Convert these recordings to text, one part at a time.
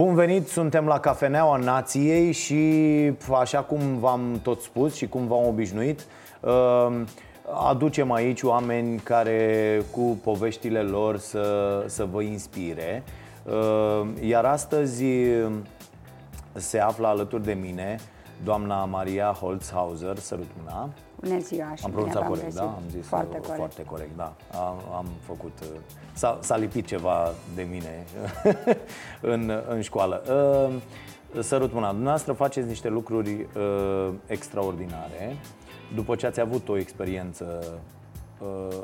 Bun venit, suntem la Cafeneaua Nației și așa cum v-am tot spus și cum v-am obișnuit uh, Aducem aici oameni care cu poveștile lor să, să vă inspire. Uh, Iar astăzi se află alături de mine doamna Maria Holzhauser, sărut mâna Bună ziua Am pronunțat corect, da? Am zis foarte corect. foarte corect, da. Am, am făcut... uh, S-a, s-a lipit ceva de mine în, în școală. Uh, Sărut mâna. Dumneavoastră faceți niște lucruri uh, extraordinare. După ce ați avut o experiență uh,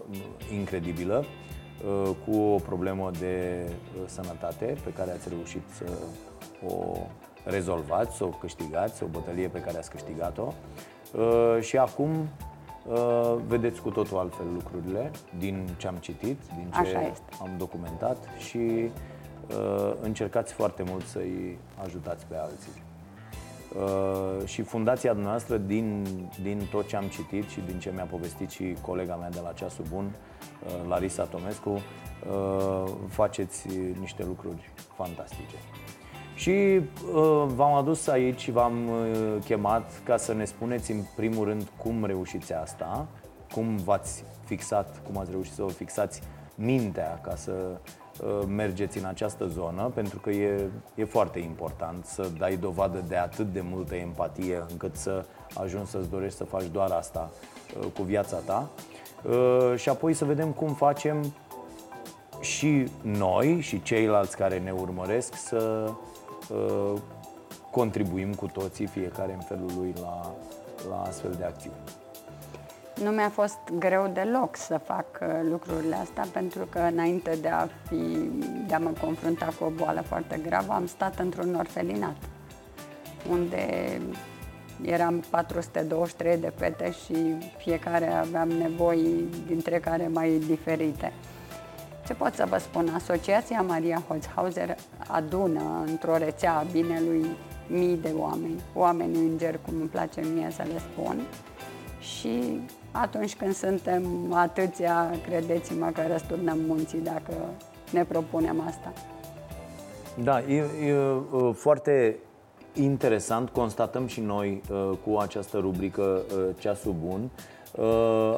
incredibilă uh, cu o problemă de uh, sănătate pe care ați reușit să o rezolvați, să o câștigați, o bătălie pe care ați câștigat-o. Uh, și acum uh, vedeți cu totul altfel lucrurile din ce am citit, din ce Așa este. am documentat și uh, încercați foarte mult să-i ajutați pe alții. Uh, și fundația noastră, din, din tot ce am citit și din ce mi-a povestit și colega mea de la Ceasul Bun, uh, Larisa Tomescu, uh, faceți niște lucruri fantastice. Și uh, v-am adus aici și v-am uh, chemat ca să ne spuneți în primul rând cum reușiți asta, cum v-ați fixat, cum ați reușit să vă fixați mintea ca să uh, mergeți în această zonă, pentru că e, e foarte important să dai dovadă de atât de multă empatie încât să ajungi să-ți dorești să faci doar asta uh, cu viața ta. Uh, și apoi să vedem cum facem și noi și ceilalți care ne urmăresc să uh, contribuim cu toții, fiecare în felul lui, la, la astfel de acțiuni. Nu mi-a fost greu deloc să fac uh, lucrurile astea pentru că înainte de a, fi, de a mă confrunta cu o boală foarte gravă am stat într-un orfelinat unde eram 423 de fete și fiecare aveam nevoi dintre care mai diferite. Ce pot să vă spun? Asociația Maria Holzhauser adună într-o rețea a binelui mii de oameni, oameni îngeri, cum îmi place mie să le spun. Și atunci când suntem atâția, credeți-mă că răsturnăm munții dacă ne propunem asta. Da, e, e uh, foarte interesant, constatăm și noi uh, cu această rubrică uh, Ceasul Bun, uh,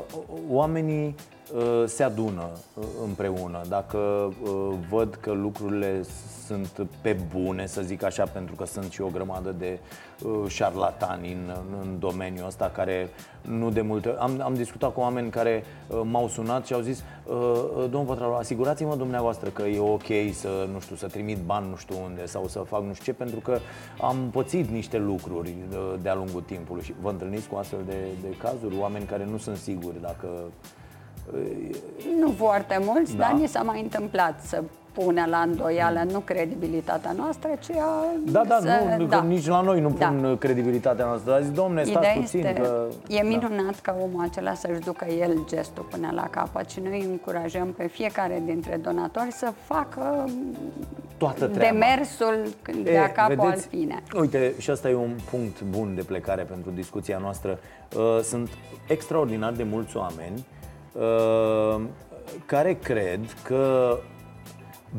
oamenii uh, se adună uh, împreună. Dacă uh, văd că lucrurile sunt pe bune, să zic așa, pentru că sunt și o grămadă de uh, șarlatani în, în domeniul ăsta care nu de multe am, am discutat cu oameni care uh, m-au sunat și au zis uh, uh, Domnul Pătraru, asigurați-mă dumneavoastră că e ok să, nu știu, să trimit bani nu știu unde sau să fac nu știu ce Pentru că am pățit niște lucruri uh, de-a lungul timpului și vă întâlniți cu astfel de, de cazuri, oameni care nu sunt siguri dacă Nu foarte mulți, Da. dar ni s-a mai întâmplat să pună la îndoială nu credibilitatea noastră, ci a, Da, da, să, nu, că nici la noi nu Da. pun credibilitatea noastră Dar zic, domne, stați Ideea puțin este, că... e minunat ca omul acela să-și ducă el gestul până la capăt și noi încurajăm pe fiecare dintre donatori să facă Toată treaba. demersul de a capul al fine. Uite, și asta e un punct bun de plecare pentru discuția noastră. Uh, Sunt extraordinar de mulți oameni uh, care cred că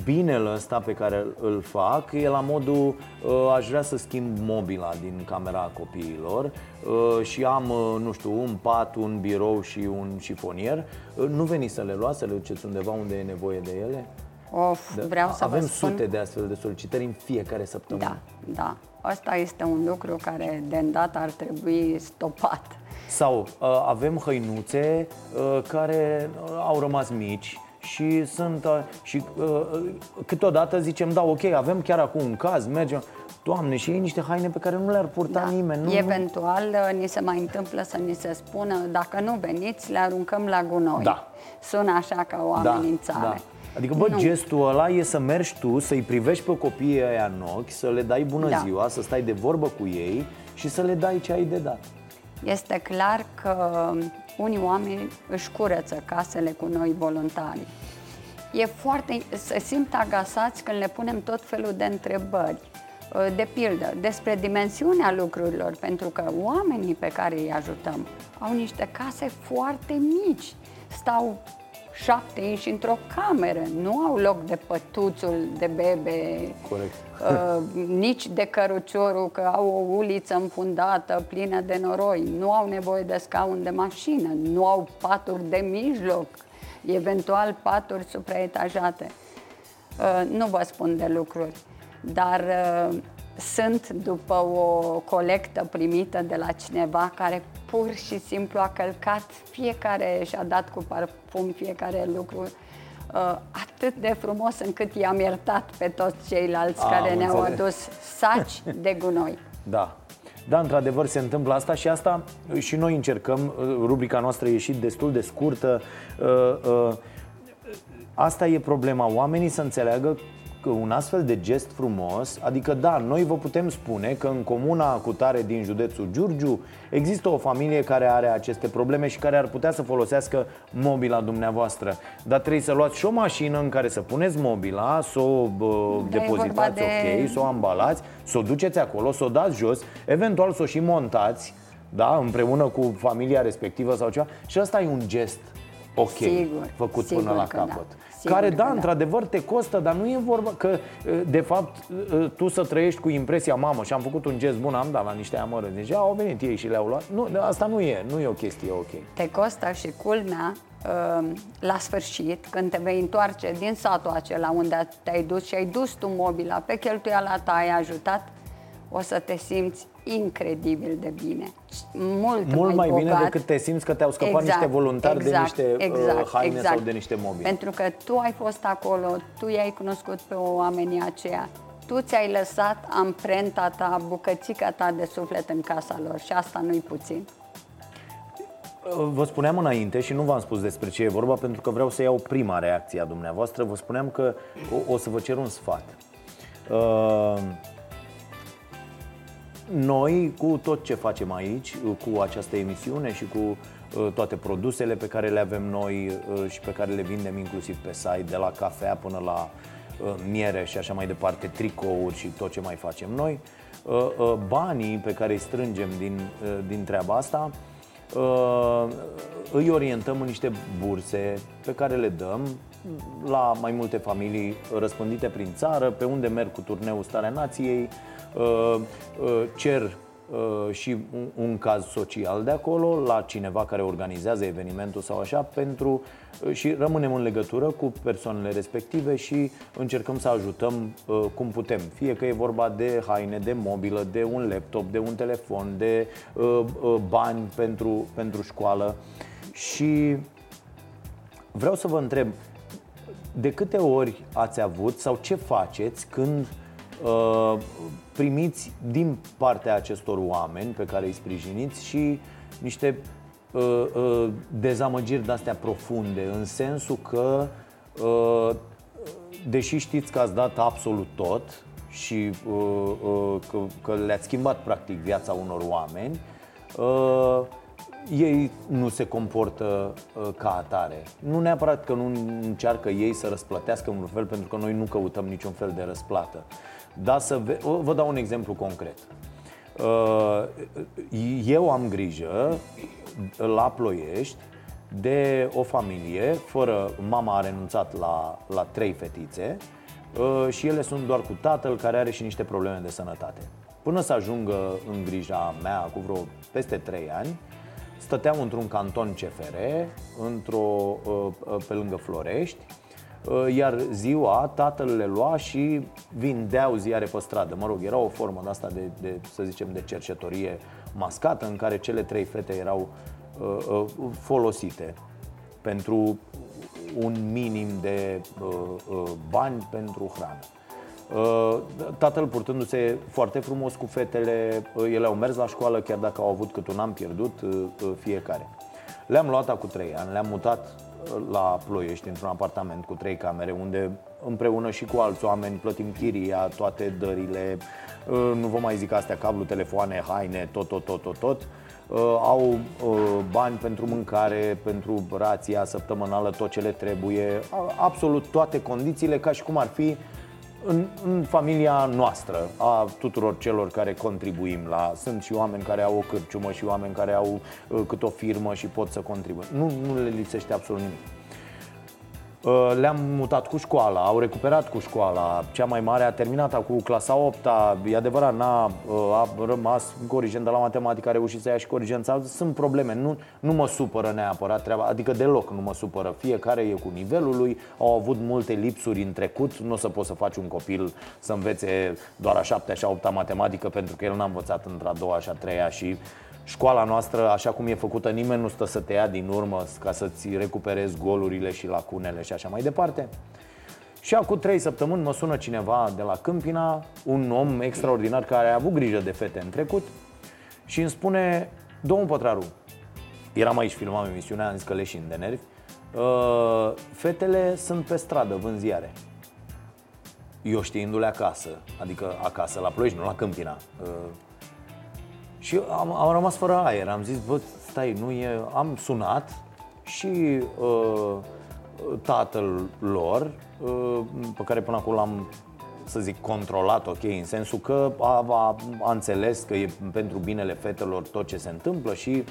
binele ăsta pe care îl fac e la modul uh, aș vrea să schimb mobila din camera copiilor uh, și am, uh, nu știu, un pat, un birou și un șifonier. Uh, nu veniți să le luați, să le duceți undeva unde e nevoie de ele? Of, Da. vreau să Avem vă spun... sute de astfel de solicitări în fiecare săptămână. Da, da. Asta este un lucru care de îndată ar trebui stopat. Sau uh, avem hăinuțe uh, care uh, au rămas mici și sunt uh, și uh, uh, câteodată zicem da, ok, avem chiar acum un caz, mergem Doamne, și ei niște haine pe care nu le-ar purta Da. nimeni. Nu, nu. Eventual, uh, ni se mai întâmplă să ni se spună, dacă nu veniți, le aruncăm la gunoi. Da. Sună așa ca oameni în țară. Da. Adică, bă, Nu. gestul ăla e să mergi tu, să-i privești pe copiii ăia în ochi, să le dai bună Da. ziua, să stai de vorbă cu ei și să le dai ce ai de dat. Este clar că unii oameni își curăță casele cu noi voluntari. E foarte, se simt agasați când le punem tot felul de întrebări. De pildă, despre dimensiunea lucrurilor, pentru că oamenii pe care îi ajutăm au niște case foarte mici. Stau șapte inși într-o cameră, nu au loc de pătuțul de bebe, Corect. Uh, nici de căruciorul, că au o uliță înfundată plină de noroi, nu au nevoie de scaun de mașină, nu au paturi de mijloc, eventual paturi supraetajate. Uh, nu vă spun de lucruri, dar uh, sunt după o colectă primită de la cineva care pur și simplu a călcat fiecare și a dat cu parfum fiecare lucru uh, atât de frumos încât i-am iertat pe toți ceilalți Am care ne-au înțeles. adus saci de gunoi. Da. Da, într-adevăr se întâmplă asta și asta și noi încercăm, uh, rubrica noastră a ieșit destul de scurtă. uh, uh, Asta e problema, oamenii să înțeleagă că un astfel de gest frumos, adică da, noi vă putem spune că în comuna Cutare din județul Giurgiu există o familie care are aceste probleme și care ar putea să folosească mobila dumneavoastră. Dar trebuie să luați și o mașină în care să puneți mobila, să o bă, Da, e vorba depozitați, de- ok, să o ambalați, să o duceți acolo, să o dați jos, eventual să o și montați, da, împreună cu familia respectivă sau ceva. Și asta e un gest ok, Sigur, făcut sigur până la că da. capăt. Sigur care, că da, da. într-adevăr te costă, dar nu e vorba că, de fapt, tu să trăiești cu impresia, mamă, și am făcut un gest bun, am dat la niște amărăți. Deci au venit ei și le-au luat. Nu, asta nu e, nu e o chestie ok. Te costă și culmea uh, la sfârșit, când te vei întoarce din satul acela unde te-ai dus și ai dus tu mobila pe cheltuiala ta, ai ajutat, o să te simți incredibil de bine. Mult, Mult mai bine bogat. decât te simți că te-au scăpat niște voluntari de niște, uh, haine sau de niște mobile. Pentru că tu ai fost acolo, tu i-ai cunoscut pe oamenii aceia, tu ți-ai lăsat amprenta ta, bucățica ta de suflet în casa lor și asta nu-i puțin. Vă spuneam înainte și nu v-am spus despre ce e vorba pentru că vreau să iau prima reacție a dumneavoastră. Vă spuneam că o, o să vă cer un sfat. Uh, Noi, cu tot ce facem aici, cu această emisiune și cu uh, toate produsele pe care le avem noi uh, și pe care le vindem inclusiv pe site, de la cafea până la uh, miere și așa mai departe, tricouri și tot ce mai facem noi, uh, uh, banii pe care îi strângem din, uh, din treaba asta, uh, îi orientăm în niște burse pe care le dăm la mai multe familii răspândite prin țară, pe unde merg cu turneul Starea Nației, uh, uh, cer uh, și un, un caz social de acolo la cineva care organizează evenimentul sau așa pentru uh, și rămânem în legătură cu persoanele respective și încercăm să ajutăm uh, cum putem. Fie că e vorba de haine, de mobilă, de un laptop, de un telefon, de uh, uh, bani pentru, pentru școală și vreau să vă întreb de câte ori ați avut sau ce faceți când uh, primiți din partea acestor oameni pe care îi sprijiniți și niște uh, uh, dezamăgiri de-astea profunde, în sensul că, uh, deși știți că ați dat absolut tot și uh, uh, că, că le-ați schimbat practic viața unor oameni, uh, ei nu se comportă uh, ca atare. Nu neapărat că nu încearcă ei să răsplătească în un fel, pentru că noi nu căutăm niciun fel de răsplată. Dar să ve- o- vă dau un exemplu concret. Uh, eu am grijă la Ploiești de o familie fără mama a renunțat la, la trei fetițe uh, și ele sunt doar cu tatăl care are și niște probleme de sănătate. Până să ajungă în grija mea cu vreo peste 3 ani, stăteau într-un canton CFR, într-o, uh, uh, pe lângă Florești, uh, iar ziua tatăl le lua și vindeau ziare pe stradă. Mă rog, era o formă de asta de, de să zicem, de cercetorie mascată în care cele trei fete erau uh, uh, folosite pentru un minim de uh, uh, bani pentru hrană. Uh, Tatăl purtându-se foarte frumos cu fetele, uh, ele au mers la școală chiar dacă au avut cât un an pierdut uh, uh, fiecare. Le-am luat acum trei ani, le-am mutat uh, la Ploiești într-un apartament cu trei camere unde împreună și cu alți oameni plătim chiria, toate dările, uh, nu vă mai zic astea, cablu, telefoane, haine, tot, tot, tot, tot, tot. Uh, Au uh, bani pentru mâncare, pentru rația săptămânală, tot ce le trebuie, a- absolut toate condițiile ca și cum ar fi în, în familia noastră, a tuturor celor care contribuim la. Sunt și oameni care au o cârciumă și oameni care au uh, cât o firmă și pot să contribuie. Nu, nu le lipsește absolut nimic. Uh, le-am mutat cu școala, au recuperat cu școala. Cea mai mare a terminat cu clasa 8 -a. E adevărat, n-a, uh, a rămas corigent de la matematică, a reușit să ia și corigența. Sunt probleme, nu, nu mă supără neapărat treaba, adică deloc nu mă supără. Fiecare e cu nivelul lui, au avut multe lipsuri în trecut. Nu o să poți să faci un copil să învețe doar a 7 a 8 matematică pentru că el n-a învățat între a doua și a treia și școala noastră, așa cum e făcută, nimeni nu stă să te ia din urmă ca să-ți recuperezi golurile și lacunele și așa mai departe. Și acum trei săptămâni mă sună cineva de la Câmpina, un om extraordinar care a avut grijă de fete în trecut și îmi spune, domnul Pătraru, eram aici, filmam emisiunea, am zis că leșin de nervi, uh, fetele sunt pe stradă, vând ziare. Eu știindu-le acasă, adică acasă, la Ploiești, nu la Câmpina, uh, și am, am rămas fără aer. Am zis, bă, stai, nu e... Am sunat și uh, tatăl lor, uh, pe care până acum l-am să zic, controlat, ok, în sensul că a, a, a înțeles că e pentru binele fetelor tot ce se întâmplă și,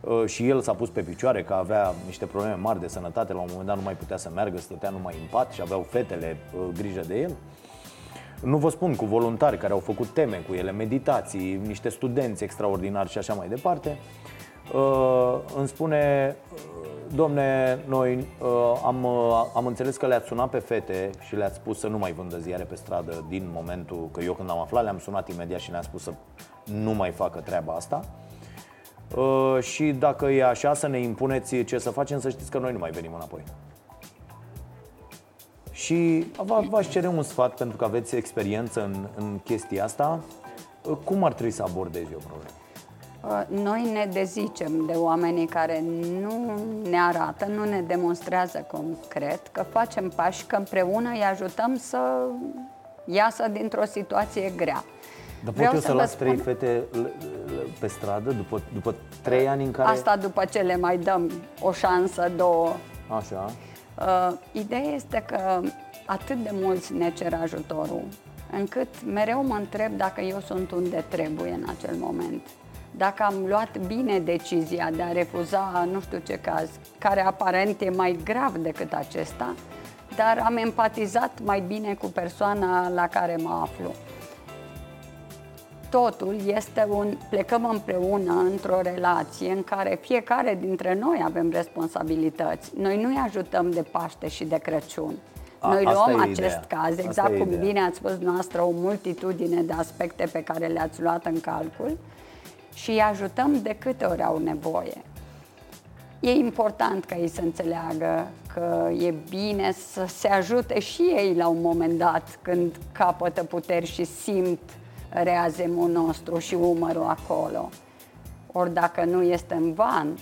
uh, și el s-a pus pe picioare că avea niște probleme mari de sănătate, la un moment dat nu mai putea să meargă, stătea numai în pat și aveau fetele uh, grijă de el. Nu vă spun cu voluntari care au făcut teme cu ele, meditații, niște studenți extraordinari și așa mai departe. Uh, îmi spune, uh, domne, noi uh, am, uh, am înțeles că le-ați sunat pe fete și le-ați spus să nu mai vândă ziare pe stradă din momentul că eu când am aflat le-am sunat imediat și le-am spus să nu mai facă treaba asta. Uh, și dacă e așa să ne impuneți ce să facem, să știți că noi nu mai venim înapoi. Și v-aș cere un sfat pentru că aveți experiență în, în chestia asta. Cum ar trebui să abordezi o problemă? Uh, noi ne dezicem de oamenii care nu ne arată, nu ne demonstrează concret că facem pași, că împreună îi ajutăm să iasă dintr-o situație grea. Dar pot eu să, să las spun... trei fete pe stradă după, după trei ani în care... Asta după ce le mai dăm o șansă, două. Așa. Uh, ideea este că atât de mulți ne cer ajutorul, încât mereu mă întreb dacă eu sunt unde trebuie în acel moment. Dacă am luat bine decizia de a refuza nu știu ce caz, care aparent e mai grav decât acesta, dar am empatizat mai bine cu persoana la care mă aflu totul este un plecăm împreună într-o relație în care fiecare dintre noi avem responsabilități. Noi nu-i ajutăm de Paște și de Crăciun. Noi A, luăm acest ideea. caz, exact cum bine ați spus noastră, o multitudine de aspecte pe care le-ați luat în calcul și îi ajutăm de câte ori au nevoie. E important ca ei să înțeleagă că e bine să se ajute și ei la un moment dat când capătă puteri și simt reazemul nostru și umărul acolo. Ori dacă nu este în van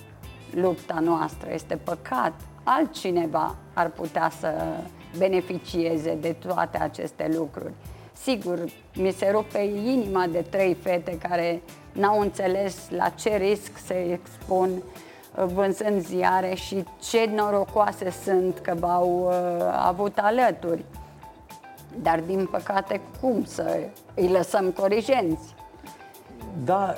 lupta noastră, este păcat, altcineva ar putea să beneficieze de toate aceste lucruri. Sigur, mi se rupe inima de trei fete care n-au înțeles la ce risc se expun uh, vânzând ziare și ce norocoase sunt că v-au uh, avut alături. Dar, din păcate, cum să îi lăsăm corigenți? Da,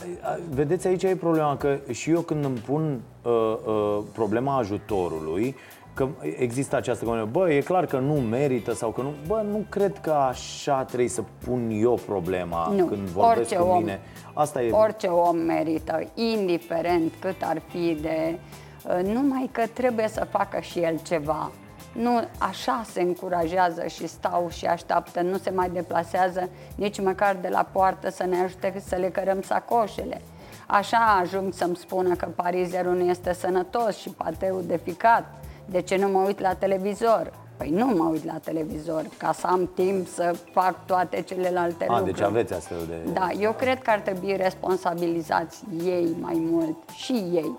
vedeți, aici e problema, că și eu când îmi pun uh, uh, problema ajutorului, că există această gândire, bă, e clar că nu merită sau că nu, bă, nu cred că așa trebuie să pun eu problema nu, când vorbesc orice cu mine. Om, Asta e... Orice om merită, indiferent cât ar fi de... Uh, numai că trebuie să facă și el ceva. Nu așa se încurajează și stau și așteaptă, nu se mai deplasează nici măcar de la poartă să ne ajute să le cărăm sacoșele. Așa ajung să-mi spună că parizerul nu este sănătos și pateul de ficat. De ce nu mă uit la televizor? Păi nu mă uit la televizor, ca să am timp să fac toate celelalte A, lucruri. deci aveți astfel de... Da, eu cred că ar trebui responsabilizați ei mai mult, și ei.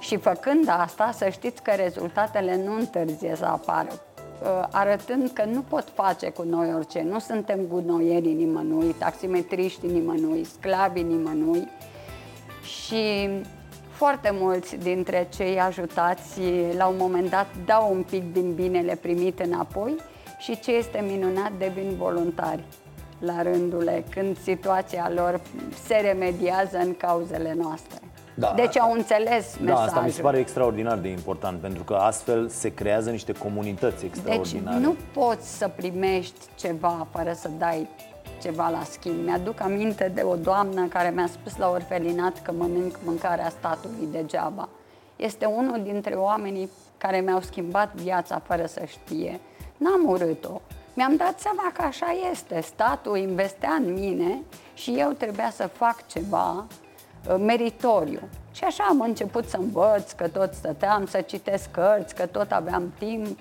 Și făcând asta, să știți că rezultatele nu întârzie să apară, uh, arătând că nu pot face cu noi orice, nu suntem gunoierii nimănui, taximetriști nimănui, sclavii nimănui. Și foarte mulți dintre cei ajutați la un moment dat dau un pic din binele primit înapoi. Și ce este minunat devin voluntari la rândule când situația lor se remediază în cauzele noastre. Da. Deci au înțeles da, mesajul. asta mi se pare extraordinar de important, pentru că astfel se creează niște comunități deci extraordinare. Deci nu poți să primești ceva fără să dai ceva la schimb. Mi-aduc aminte de o doamnă care mi-a spus la orfelinat că mănânc mâncarea statului degeaba. Este unul dintre oamenii care mi-au schimbat viața fără să știe. N-am urât-o. Mi-am dat seama că așa este. Statul investea în mine și eu trebuia să fac ceva uh, meritoriu. Și așa am început să învăț, că tot stăteam, să citesc cărți, că tot aveam timp.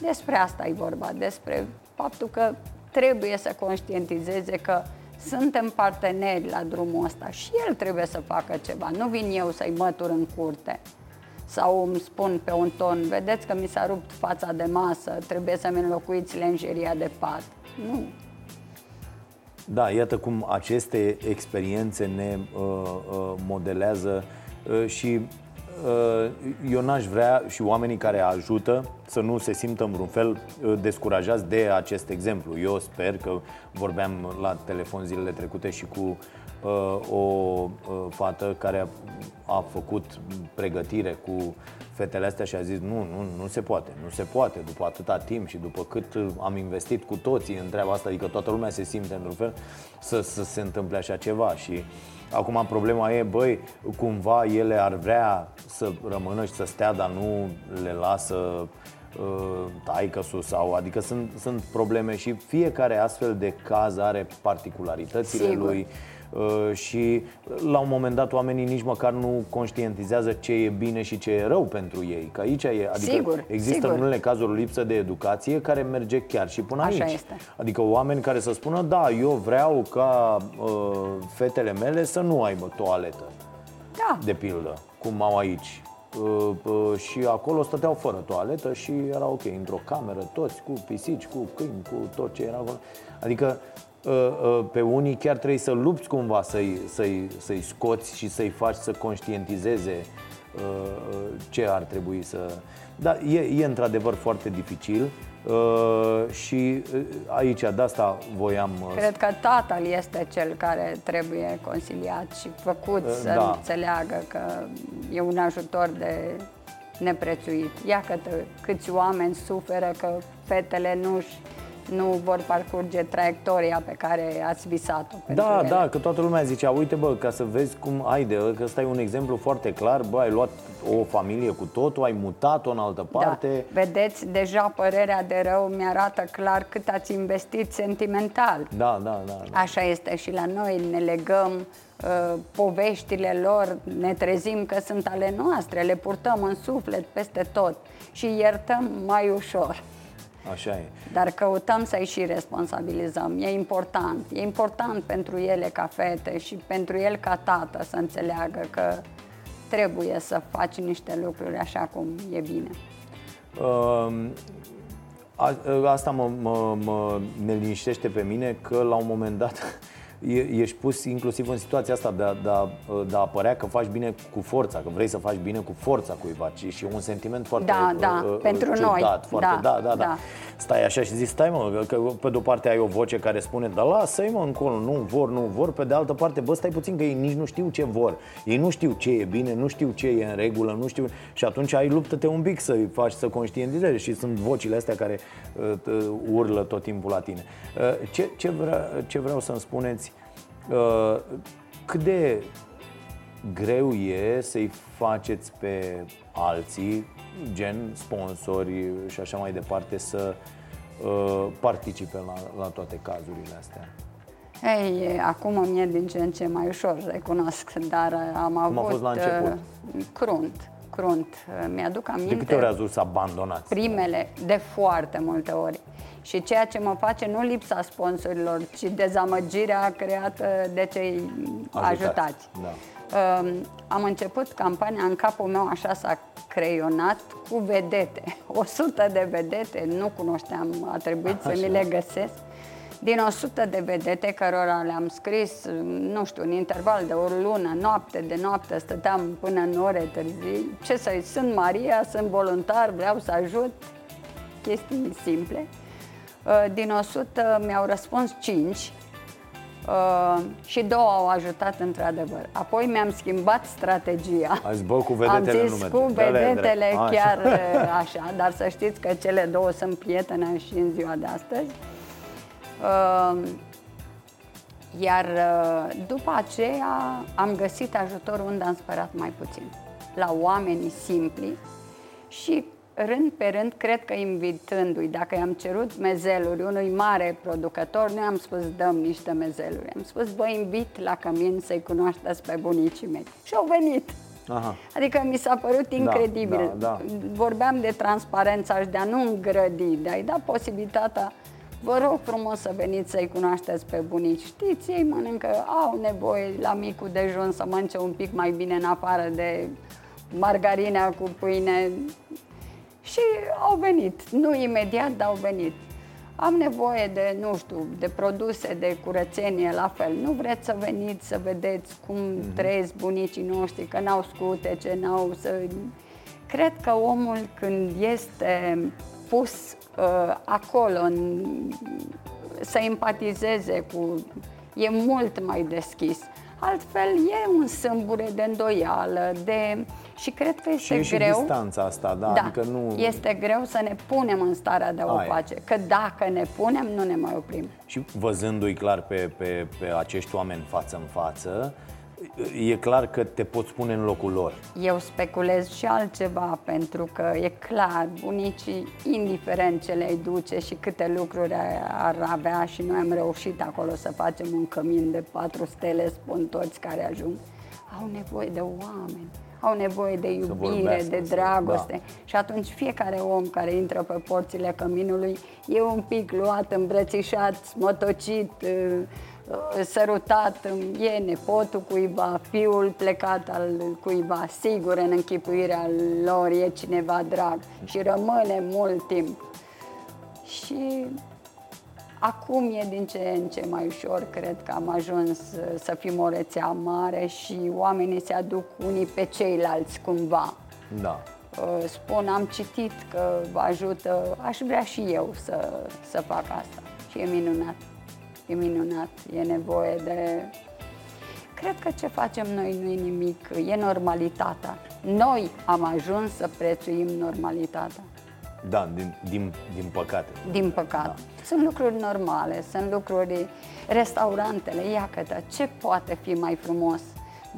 Despre asta e vorba, despre faptul că trebuie să conștientizeze că suntem parteneri la drumul ăsta și el trebuie să facă ceva. Nu vin eu să-i mătur în curte sau îmi spun pe un ton, vedeți că mi s-a rupt fața de masă, trebuie să-mi înlocuiți lenjeria de pat. Nu. Da, iată cum aceste experiențe ne uh, uh, modelează uh, și uh, eu n-aș vrea și oamenii care ajută să nu se simtă în vreun fel uh, descurajați de acest exemplu. Eu sper că vorbeam la telefon zilele trecute și cu uh, o uh, fată care a, a făcut pregătire cu fetele astea și a zis nu, nu, nu se poate, nu se poate după atâta timp și după cât am investit cu toții în treaba asta, adică toată lumea se simte într-un fel să, să se întâmple așa ceva și Acum problema e, băi, cumva ele ar vrea să rămână și să stea, dar nu le lasă uh, taică sau adică sunt, sunt probleme și fiecare astfel de caz are particularitățile Sigur. lui Uh, și la un moment dat oamenii nici măcar nu conștientizează ce e bine și ce e rău pentru ei. Că aici e, adică sigur, există sigur. în unele cazuri lipsă de educație care merge chiar și până Așa aici. Este. Adică oameni care să spună, da, eu vreau ca uh, fetele mele să nu aibă toaletă. Da. De pildă, cum au aici. Uh, uh, și acolo stăteau fără toaletă și era ok, într-o cameră, toți cu pisici, cu câini, cu tot ce era acolo. Adică Uh, uh, pe unii chiar trebuie să lupți cumva să-i, să-i, să-i scoți și să-i faci să conștientizeze uh, ce ar trebui să... Da, e, e într-adevăr foarte dificil și aici de asta voiam... Cred că tatăl este cel care trebuie conciliat și făcut să da. înțeleagă că e un ajutor de neprețuit. Ia că câți oameni suferă că fetele nu-și nu vor parcurge traiectoria pe care ați visat-o Da, ele. da, că toată lumea zicea, uite bă, ca să vezi cum ai de, că ăsta e un exemplu foarte clar, bă, ai luat o familie cu totul, ai mutat-o în altă da. parte. Da. Vedeți, deja părerea de rău mi-arată clar cât ați investit sentimental. Da, da, da. da. Așa este și la noi, ne legăm uh, poveștile lor, ne trezim că sunt ale noastre, le purtăm în suflet peste tot și iertăm mai ușor. Așa e. Dar căutăm să-i și responsabilizăm. E important. E important pentru ele ca fete și pentru el ca tată să înțeleagă că trebuie să faci niște lucruri așa cum e bine. Uh, a, asta mă, mă, mă ne liniștește pe mine că la un moment dat ești pus inclusiv în situația asta de a, de, a, de a apărea că faci bine cu forța, că vrei să faci bine cu forța cuiva și, și un sentiment foarte da, da, uh, pentru ciudat, noi. Foarte, da, da, da, da. Stai așa și zici, stai mă, că pe de-o parte ai o voce care spune, da lasă-i mă încolo, nu vor, nu vor, pe de altă parte, bă, stai puțin că ei nici nu știu ce vor. Ei nu știu ce e bine, nu știu ce e în regulă, nu știu... Și atunci ai luptă-te un pic să-i faci să conștientizezi și sunt vocile astea care uh, urlă tot timpul la tine. Uh, ce, ce, vrea, ce vreau să-mi spuneți Uh, cât de greu e să-i faceți pe alții, gen sponsori și așa mai departe, să uh, participe la, la toate cazurile astea? Ei, acum mi-e din ce în ce mai ușor, recunosc, dar am Cum avut... a fost la început? Uh, crunt, crunt. Mi-aduc aminte... De câte ori ați vrut să abandonați? Primele, de foarte multe ori. Și ceea ce mă face nu lipsa sponsorilor, ci dezamăgirea creată de cei ajutați. ajutați. Da. Um, am început campania, în capul meu așa s-a creionat cu vedete. 100 de vedete, nu cunoșteam, a trebuit așa. să mi le găsesc. Din 100 de vedete cărora le-am scris, nu știu, în interval de o lună, noapte de noapte, stăteam până în ore târzii. Ce să sunt Maria, sunt voluntar, vreau să ajut, chestii simple. Uh, din 100 mi-au răspuns 5. Uh, și două au ajutat într-adevăr. Apoi mi-am schimbat strategia. Ați bă, cu vedetele Am zis nu cu merge. vedetele Așa. chiar uh, așa, dar să știți că cele două sunt prietene și în ziua de astăzi. Uh, iar uh, după aceea am găsit ajutor unde am sperat mai puțin. La oamenii simpli și rând pe rând, cred că invitându-i, dacă i-am cerut mezeluri unui mare producător, nu am spus dăm niște mezeluri, am spus vă invit la cămin să-i cunoașteți pe bunicii mei. Și au venit. Aha. Adică mi s-a părut incredibil. da, da. Vorbeam de transparența și de a nu îngrădi, de a-i da posibilitatea Vă rog frumos să veniți să-i cunoașteți pe bunici. Știți, ei mănâncă, au nevoie la micul dejun să mănânce un pic mai bine în afară de margarina cu pâine. Și au venit, nu imediat, dar au venit. Am nevoie de, nu știu, de produse de curățenie la fel. Nu vreți să veniți să vedeți cum mm-hmm. trăiesc bunicii noștri, că n-au scutece, n-au să... Cred că omul când este pus uh, acolo în, să empatizeze cu... e mult mai deschis. Altfel e un sâmbure de îndoială, de... și cred că este și e greu... și distanța asta, da, da, adică nu... este greu să ne punem în starea de a o Aia. face, că dacă ne punem, nu ne mai oprim. Și văzându-i clar pe, pe, pe acești oameni față în față, e clar că te poți pune în locul lor. Eu speculez și altceva, pentru că e clar, bunicii, indiferent ce le-ai duce și câte lucruri ar avea și noi am reușit acolo să facem un cămin de patru stele, spun toți care ajung, au nevoie de oameni, au nevoie de iubire, vorbească, de să- dragoste. da. Și atunci fiecare om care intră pe porțile căminului e un pic luat, îmbrățișat, smotocit, uh, uh, sărutat, e nepotul cuiva, fiul plecat al cuiva, sigur în închipuirea lor e cineva drag și rămâne mult timp. Și acum e din ce în ce mai ușor, cred că am ajuns uh, să fim o rețea mare și oamenii se aduc unii pe ceilalți cumva. Da. Uh, Spun, am citit că vă ajută, aș vrea și eu să, să fac asta. Și e minunat. E minunat. E nevoie de... Cred că ce facem noi nu e nimic, e normalitatea. Noi am ajuns să prețuim normalitatea. Da, din, din, din păcate. Din păcate. Da. Sunt lucruri normale, sunt lucruri... Restaurantele, iată, ce poate fi mai frumos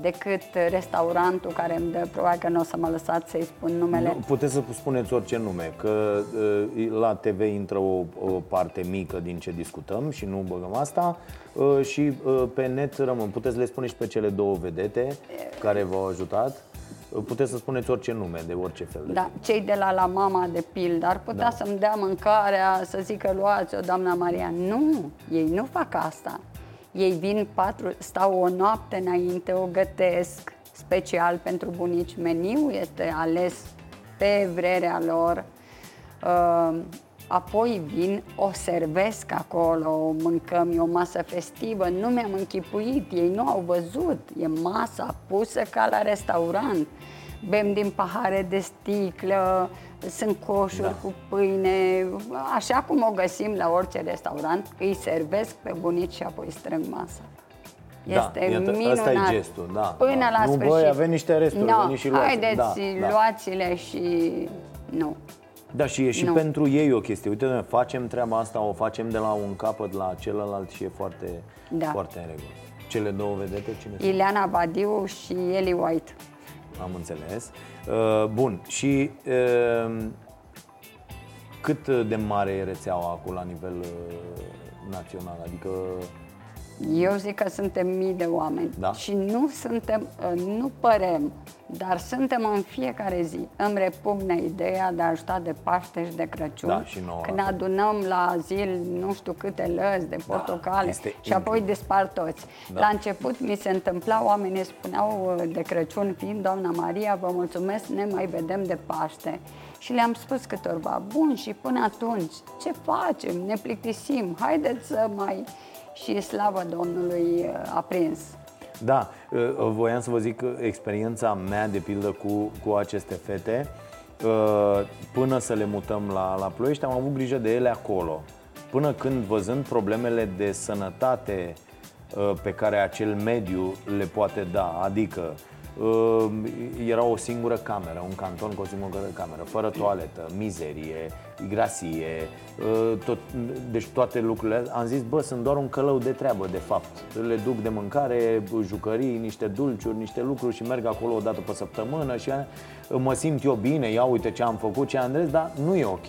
decât restaurantul care îmi dă, probabil că nu o să mă lăsați să-i spun numele. Nu, puteți să spuneți orice nume, că uh, la TV intră o, o parte mică din ce discutăm și nu băgăm asta uh, și uh, pe net rămân. Puteți să le spuneți și pe cele două vedete care v-au ajutat. Uh, Puteți să spuneți orice nume, de orice fel. De Da, cei de la la mama de pildă ar putea Da. să-mi dea mâncarea, să zică luați-o, doamna Maria. Nu, ei nu fac asta. Ei vin patru, stau o noapte înainte, o gătesc special pentru bunici. Meniul este ales pe vrerea lor. Uh, apoi vin, o servesc acolo, o mâncăm, e o masă festivă, nu mi-am închipuit, ei nu au văzut, e masa pusă ca la restaurant. Bem din pahare de sticlă, sunt coșuri Da. cu pâine, așa cum o găsim la orice restaurant, îi servesc pe bunici și apoi strâng masa. Da, Este iată, minunat. ăsta e gestul, da, Până da. la Nu, sfârșit. băi, avem niște resturi, no, veniți și luați. Haideți, Da, da. luați-le și... Nu. Da, și e și Nu. pentru ei o chestie. Uite, noi facem treaba asta, o facem de la un capăt la celălalt și e foarte, Da. foarte în regulă. Cele două vedete, cine sunt? Ileana Badiu și Eli White. Am înțeles. Uh, bun, și uh, cât de mare e rețeaua acum la nivel uh, național? Adică, Eu zic că suntem mii de oameni Da. și nu suntem, uh, nu părem, dar suntem în fiecare zi. Îmi repugnă ideea de a ajuta de Paște și de Crăciun. Da, și nouă. Când adunăm la zil nu știu câte lăzi de portocale este și apoi incredibil. dispar toți. Da. La început mi se întâmpla, oamenii spuneau uh, de Crăciun fiind, Doamna Maria, vă mulțumesc, ne mai vedem de Paște. Și le-am spus câtorva, bun, și până atunci, ce facem? Ne plictisim, haideți să mai... Și slavă Domnului uh, a prins. da, uh, voiam să vă zic că experiența mea, de pildă, cu, cu aceste fete, uh, până să le mutăm la, la Ploiești, am avut grijă de ele acolo. Până când, văzând problemele de sănătate uh, pe care acel mediu le poate da. Adică uh, era o singură cameră, un canton cu o singură cameră, fără toaletă, mizerie, igrasie, uh, tot, deci toate lucrurile. Am zis, bă, sunt doar un călău de treabă, de fapt. Le duc de mâncare, jucării, niște dulciuri, niște lucruri și merg acolo o dată pe săptămână și mă simt eu bine, ia uite ce am făcut, ce am dar nu e ok.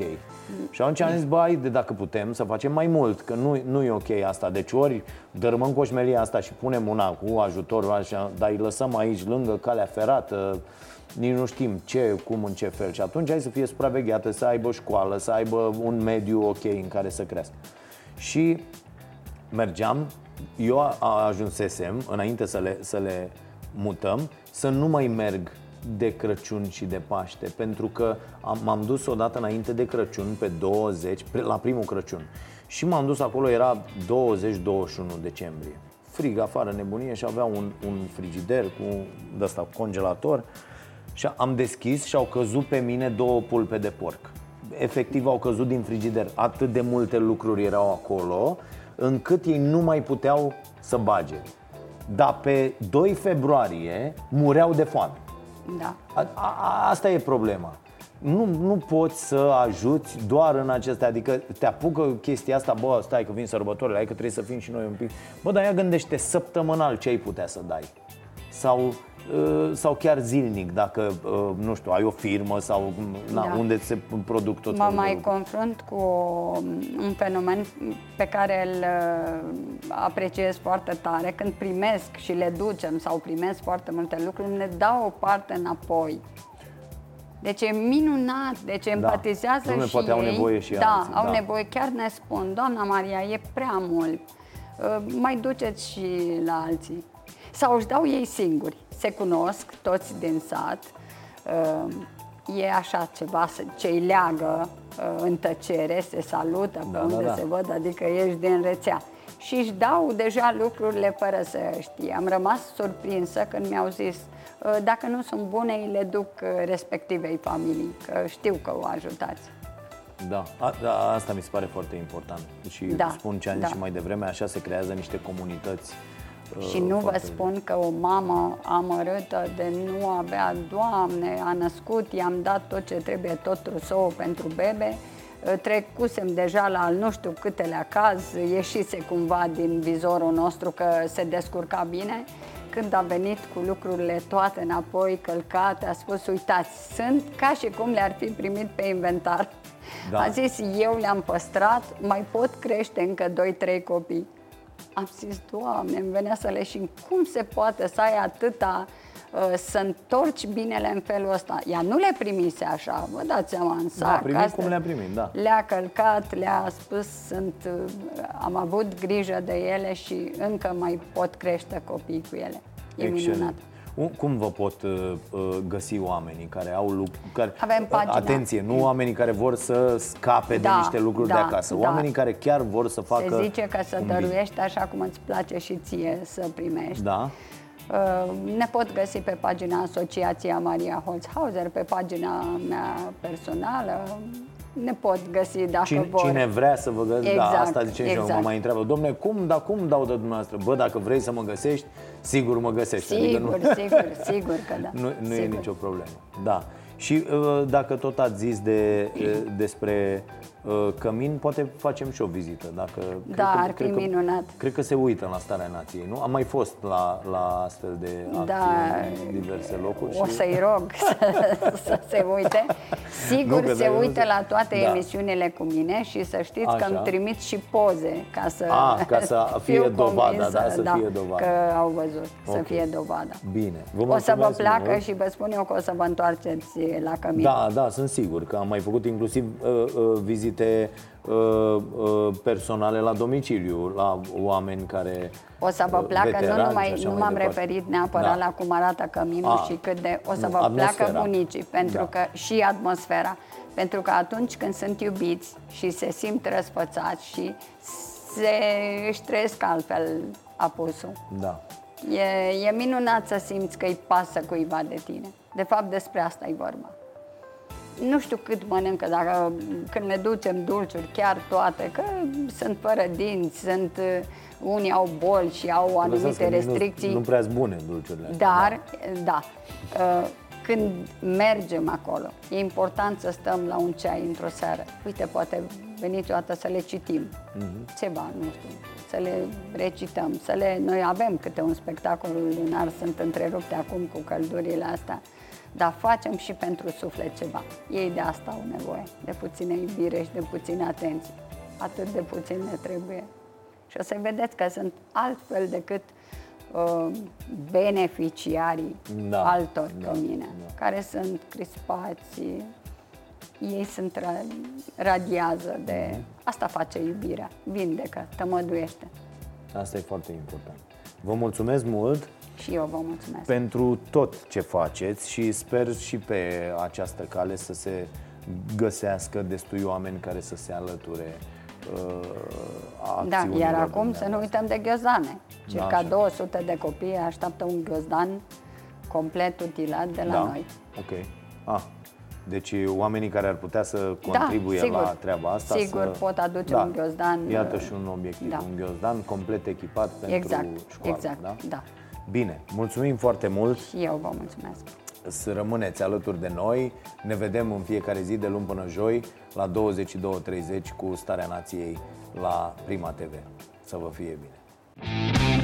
Și atunci am zis, bă, de dacă putem să facem mai mult, că nu, nu e ok asta. Deci ori dărâmăm coșmelia asta și punem una cu ajutor, așa, dar îi lăsăm aici lângă calea ferată, nici nu știm ce, cum, în ce fel. Și atunci hai să fie supravegheată, să aibă școală, să aibă un mediu ok în care să crească. Și mergeam, eu ajunsesem, înainte să le, să le mutăm, să nu mai merg de Crăciun și de Paște, pentru că am, m-am dus odată înainte de Crăciun, pe 20, la primul Crăciun. Și m-am dus acolo, era 20-21 decembrie. Frig afară, nebunie și avea un, un frigider cu ăsta, congelator și am deschis și au căzut pe mine două pulpe de porc. Efectiv au căzut din frigider. Atât de multe lucruri erau acolo, încât ei nu mai puteau să bage. Dar pe 2 februarie mureau de foame. Da. A, a, asta e problema. Nu, nu poți să ajuți doar în acestea Adică te apucă chestia asta Bă, stai că vin sărbătorile, hai că trebuie să fim și noi un pic Bă, dar ia gândește săptămânal ce ai putea să dai Sau Uh, sau chiar zilnic, dacă, uh, nu știu, ai o firmă sau na, da. unde se produc tot Mă mai confrunt cu un fenomen pe care îl uh, apreciez foarte tare. Când primesc și le ducem sau primesc foarte multe lucruri, ne dau o parte înapoi. Deci e minunat, deci da. empatizează Doamne, și poate ei. au nevoie și da, alții. au da. nevoie, chiar ne spun, doamna Maria, e prea mult, mai duceți și la alții. Sau își dau ei singuri se cunosc toți din sat, uh, e așa ceva ce îi leagă uh, în tăcere, se salută pe da, unde da, da. se văd, adică ești din rețea. Și își dau deja lucrurile fără să știe. Am rămas surprinsă când mi-au zis uh, dacă nu sunt bune, îi le duc respectivei familii, că știu că o ajutați. Da, a, a, asta mi se pare foarte important și da, spun ce am da. și mai devreme, așa se creează niște comunități și nu vă spun că o mamă amărâtă de nu avea, Doamne, a născut, i-am dat tot ce trebuie, tot trusou pentru bebe, trecusem deja la nu știu câtele caz, ieșise cumva din vizorul nostru că se descurca bine. Când a venit cu lucrurile toate înapoi călcate, a spus, uitați, sunt ca și cum le-ar fi primit pe inventar. Da. A zis, eu le-am păstrat, mai pot crește încă 2-3 copii. Am zis, Doamne, îmi venea să leșin. Cum se poate să ai atâta uh, să întorci binele în felul ăsta. Ea nu le primise așa, vă dați seama, în sac. Da, primit cum le-a primit, da. Le-a călcat, le-a spus, sunt, uh, am avut grijă de ele și încă mai pot crește copii cu ele. E Excelent. minunat. Cum vă pot uh, uh, găsi oamenii care au lucruri? Care, Avem pagina. Atenție, nu oamenii care vor să scape da, de niște lucruri da, de acasă, da. oamenii care chiar vor să facă. Se zice că să dăruiești așa cum îți place și ție să primești. Da. Uh, ne pot găsi pe pagina Asociația Maria Holzhauser, pe pagina mea personală, ne pot găsi dacă cine, vor. Cine vrea să vă găsească, da, exact, da, asta zice exact. și mă mai întreabă, domne, cum, dar cum dau de dumneavoastră? Bă, dacă vrei să mă găsești, sigur mă găsești. Sigur, adică nu, sigur, sigur că da. Nu, nu sigur. e nicio problemă, da. Și uh, dacă tot ați zis de, despre Uh, cămin, poate facem și o vizită. Dacă, da, cred că, ar fi cred minunat. Că, cred că se uită la starea nației, nu? Am mai fost la, la astfel de acții da, în diverse locuri. O și... să-i rog să, să se uite. Sigur nu, se uită la toate da. emisiunile cu mine și să știți Așa. că îmi trimit și poze ca să, A, ca să fie dovada, da, să da, fie dovada. că au văzut, okay. să fie dovada. Bine. Vă o să vă placă mult. și vă spun eu că o să vă întoarceți la cămin. Da, da, sunt sigur că am mai făcut inclusiv uh, uh, vizite vizite uh, uh, personale la domiciliu, la oameni care O să vă uh, placă, nu, numai, nu m-am referit neapărat da. la cum arată căminul A, și cât de... O să vă atmosfera. placă bunicii, pentru da. că și atmosfera. Pentru că atunci când sunt iubiți și se simt răsfățați și se își trăiesc altfel apusul. Da. E, e minunat să simți că îi pasă cuiva de tine. De fapt, despre asta e vorba. Nu știu cât mănâncă, dacă când ne ducem dulciuri, chiar toate, că sunt fără dinți, sunt unii au boli și au anumite restricții. Nu, nu prea bune dulciurile. Dar, da, da când mergem acolo, e important să stăm la un ceai într-o seară. Uite, poate veniți o dată să le citim, mm-hmm. ceva, nu știu, să le recităm, să le... Noi avem câte un spectacol lunar, sunt întrerupte acum cu căldurile astea, dar facem și pentru suflet ceva. Ei de asta au nevoie, de puțină iubire și de puțină atenție. Atât de puțin ne trebuie. Și o să vedeți că sunt altfel decât uh, beneficiarii da, altor da, pe mine, da. care sunt crispați, ei sunt radiază de... Mm-hmm. Asta face iubirea, vindecă, tămăduiește. Asta e foarte important. Vă mulțumesc mult! Și eu vă mulțumesc. Pentru tot ce faceți și sper și pe această cale să se găsească destui oameni care să se alăture uh, Da, iar acum să nu uităm de ghiozane. Circa da, 200 de copii așteaptă un ghiozdan complet utilat de la da. noi. Ok. Ah, deci oamenii care ar putea să da, contribuie da, sigur, la treaba asta Sigur, să... pot aduce da. un ghiozdan. Iată și un obiectiv, da. un ghiozdan complet echipat pentru exact, școală. Exact, da? da. Bine, mulțumim foarte mult. Și eu vă mulțumesc. Să rămâneți alături de noi. Ne vedem în fiecare zi de luni până joi la 22.30 cu Starea Nației la Prima TV. Să vă fie bine!